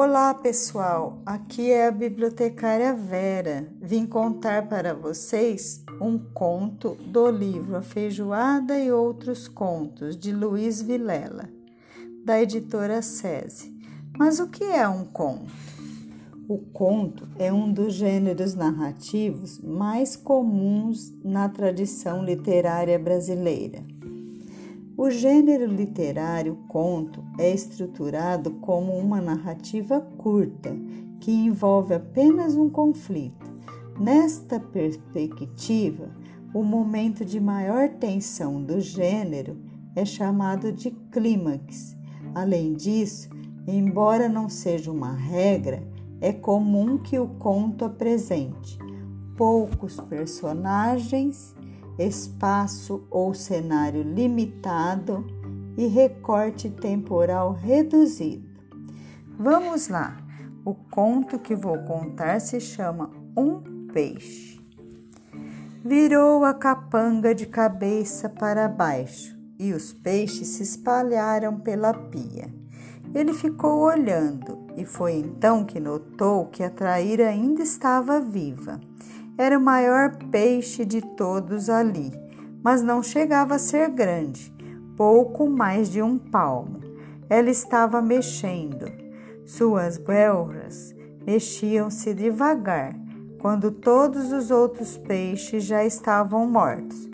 Olá, pessoal. Aqui é a bibliotecária Vera. Vim contar para vocês um conto do livro A Feijoada e Outros Contos de Luiz Vilela, da editora SESI. Mas o que é um conto? O conto é um dos gêneros narrativos mais comuns na tradição literária brasileira. O gênero literário conto é estruturado como uma narrativa curta que envolve apenas um conflito. Nesta perspectiva, o momento de maior tensão do gênero é chamado de clímax. Além disso, embora não seja uma regra, é comum que o conto apresente poucos personagens espaço ou cenário limitado e recorte temporal reduzido. Vamos lá. O conto que vou contar se chama Um Peixe. Virou a capanga de cabeça para baixo e os peixes se espalharam pela pia. Ele ficou olhando e foi então que notou que a traíra ainda estava viva era o maior peixe de todos ali, mas não chegava a ser grande, pouco mais de um palmo. Ela estava mexendo. Suas belras mexiam-se devagar, quando todos os outros peixes já estavam mortos.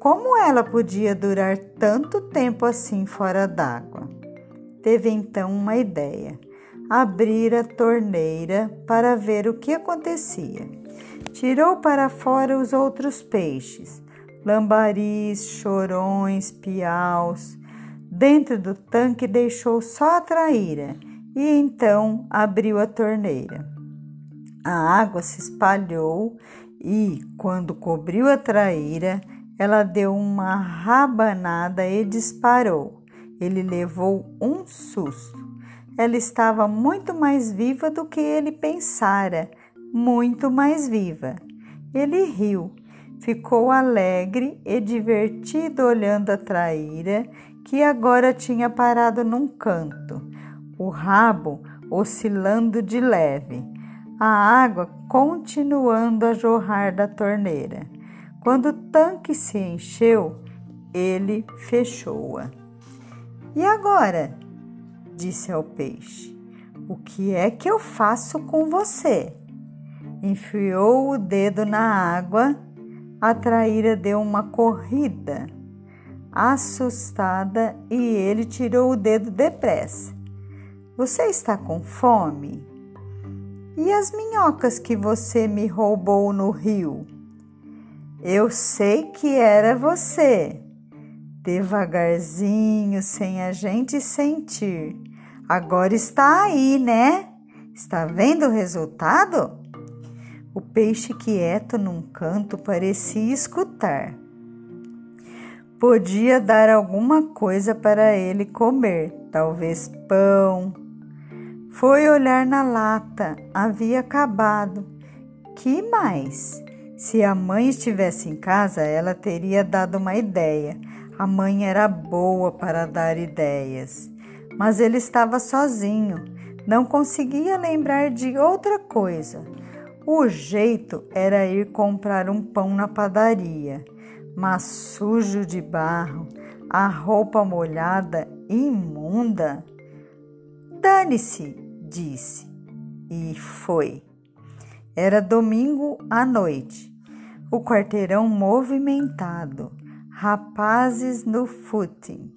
Como ela podia durar tanto tempo assim fora d'água? Teve então uma ideia: abrir a torneira para ver o que acontecia. Tirou para fora os outros peixes, lambaris, chorões, piaus. Dentro do tanque deixou só a traíra e então abriu a torneira. A água se espalhou e, quando cobriu a traíra, ela deu uma rabanada e disparou. Ele levou um susto. Ela estava muito mais viva do que ele pensara muito mais viva. Ele riu, ficou alegre e divertido olhando a traíra, que agora tinha parado num canto, o rabo oscilando de leve, a água continuando a jorrar da torneira. Quando o tanque se encheu, ele fechou-a. E agora? disse ao peixe. O que é que eu faço com você? Enfiou o dedo na água, a traíra deu uma corrida, assustada, e ele tirou o dedo depressa. Você está com fome? E as minhocas que você me roubou no rio? Eu sei que era você. Devagarzinho, sem a gente sentir. Agora está aí, né? Está vendo o resultado? O peixe quieto num canto parecia escutar. Podia dar alguma coisa para ele comer, talvez pão. Foi olhar na lata, havia acabado. Que mais? Se a mãe estivesse em casa, ela teria dado uma ideia. A mãe era boa para dar ideias. Mas ele estava sozinho, não conseguia lembrar de outra coisa. O jeito era ir comprar um pão na padaria, mas sujo de barro, a roupa molhada imunda. Dane-se, disse, e foi. Era domingo à noite, o quarteirão movimentado, rapazes no footing,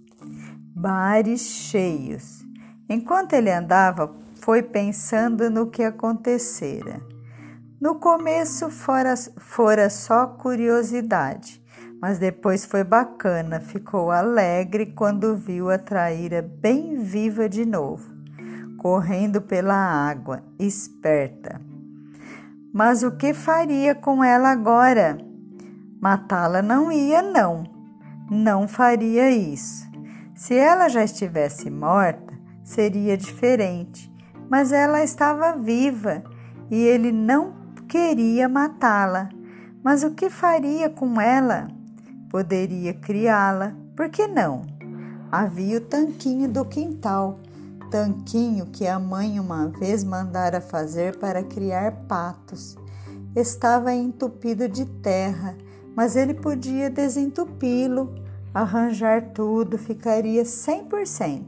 bares cheios. Enquanto ele andava, foi pensando no que acontecera. No começo fora, fora só curiosidade, mas depois foi bacana, ficou alegre quando viu a traíra bem viva de novo, correndo pela água, esperta. Mas o que faria com ela agora? Matá-la não ia, não. Não faria isso. Se ela já estivesse morta, seria diferente, mas ela estava viva e ele não queria matá-la, mas o que faria com ela? Poderia criá-la, por que não? Havia o tanquinho do quintal. tanquinho que a mãe uma vez mandara fazer para criar patos. Estava entupido de terra, mas ele podia desentupi-lo, arranjar tudo, ficaria 100%.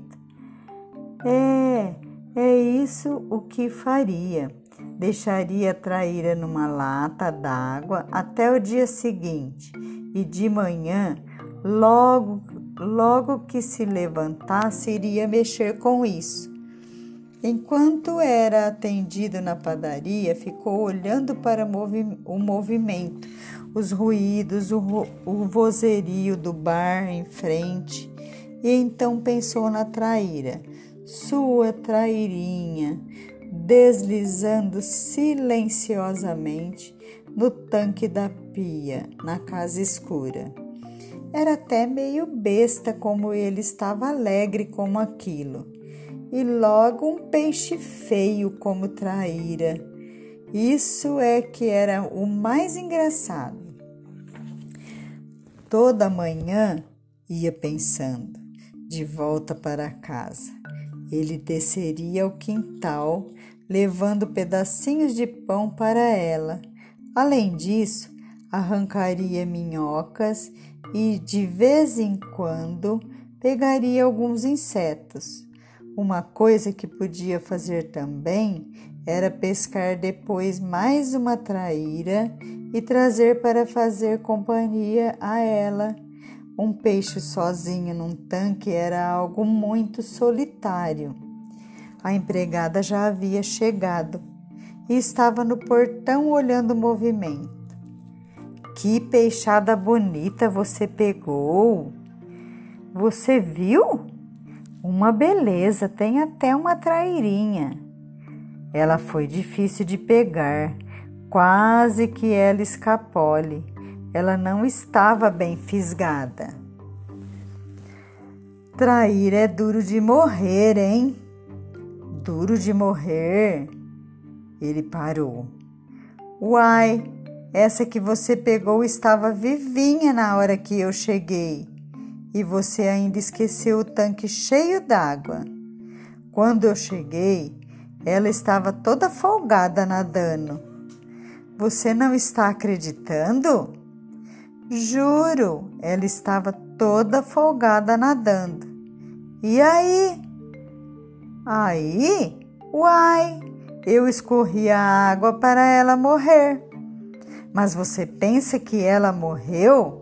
É, é isso o que faria. Deixaria a traíra numa lata d'água até o dia seguinte e de manhã, logo, logo que se levantasse, iria mexer com isso. Enquanto era atendido na padaria, ficou olhando para o movimento, os ruídos, o, o vozerio do bar em frente, e então pensou na traíra sua trairinha, deslizando silenciosamente no tanque da pia, na casa escura. Era até meio besta como ele estava alegre com aquilo. E logo um peixe feio como traíra. Isso é que era o mais engraçado. Toda manhã ia pensando, de volta para casa. Ele desceria ao quintal, levando pedacinhos de pão para ela. Além disso, arrancaria minhocas e, de vez em quando, pegaria alguns insetos. Uma coisa que podia fazer também era pescar depois mais uma traíra e trazer para fazer companhia a ela um peixe sozinho num tanque era algo muito solitário. A empregada já havia chegado e estava no portão olhando o movimento. Que peixada bonita você pegou! Você viu? Uma beleza, tem até uma trairinha. Ela foi difícil de pegar, quase que ela escapole ela não estava bem fisgada. Trair é duro de morrer, hein? Duro de morrer. Ele parou. Uai, essa que você pegou estava vivinha na hora que eu cheguei. E você ainda esqueceu o tanque cheio d'água. Quando eu cheguei, ela estava toda folgada nadando. Você não está acreditando? Juro, ela estava toda folgada nadando. E aí? Aí? Uai, eu escorri a água para ela morrer. Mas você pensa que ela morreu?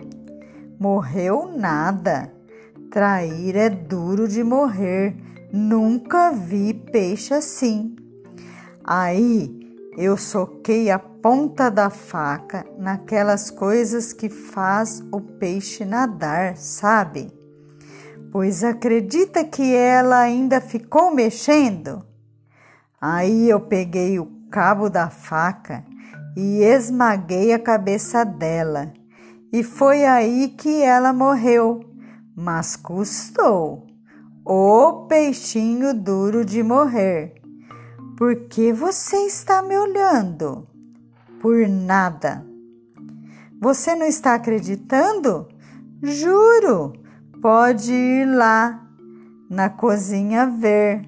Morreu nada. Trair é duro de morrer. Nunca vi peixe assim. Aí eu soquei a ponta da faca naquelas coisas que faz o peixe nadar, sabe? Pois acredita que ela ainda ficou mexendo? Aí eu peguei o cabo da faca e esmaguei a cabeça dela. E foi aí que ela morreu. Mas custou. O peixinho duro de morrer. Por que você está me olhando? por nada. Você não está acreditando? Juro! Pode ir lá na cozinha ver.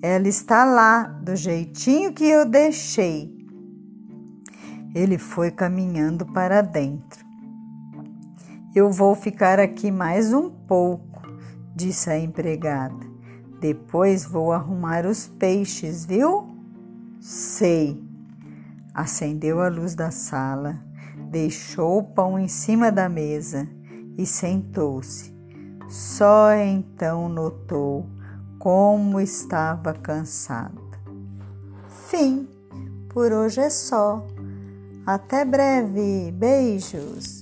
Ela está lá, do jeitinho que eu deixei. Ele foi caminhando para dentro. Eu vou ficar aqui mais um pouco, disse a empregada. Depois vou arrumar os peixes, viu? Sei. Acendeu a luz da sala, deixou o pão em cima da mesa e sentou-se. Só então notou como estava cansada. Fim. Por hoje é só. Até breve. Beijos.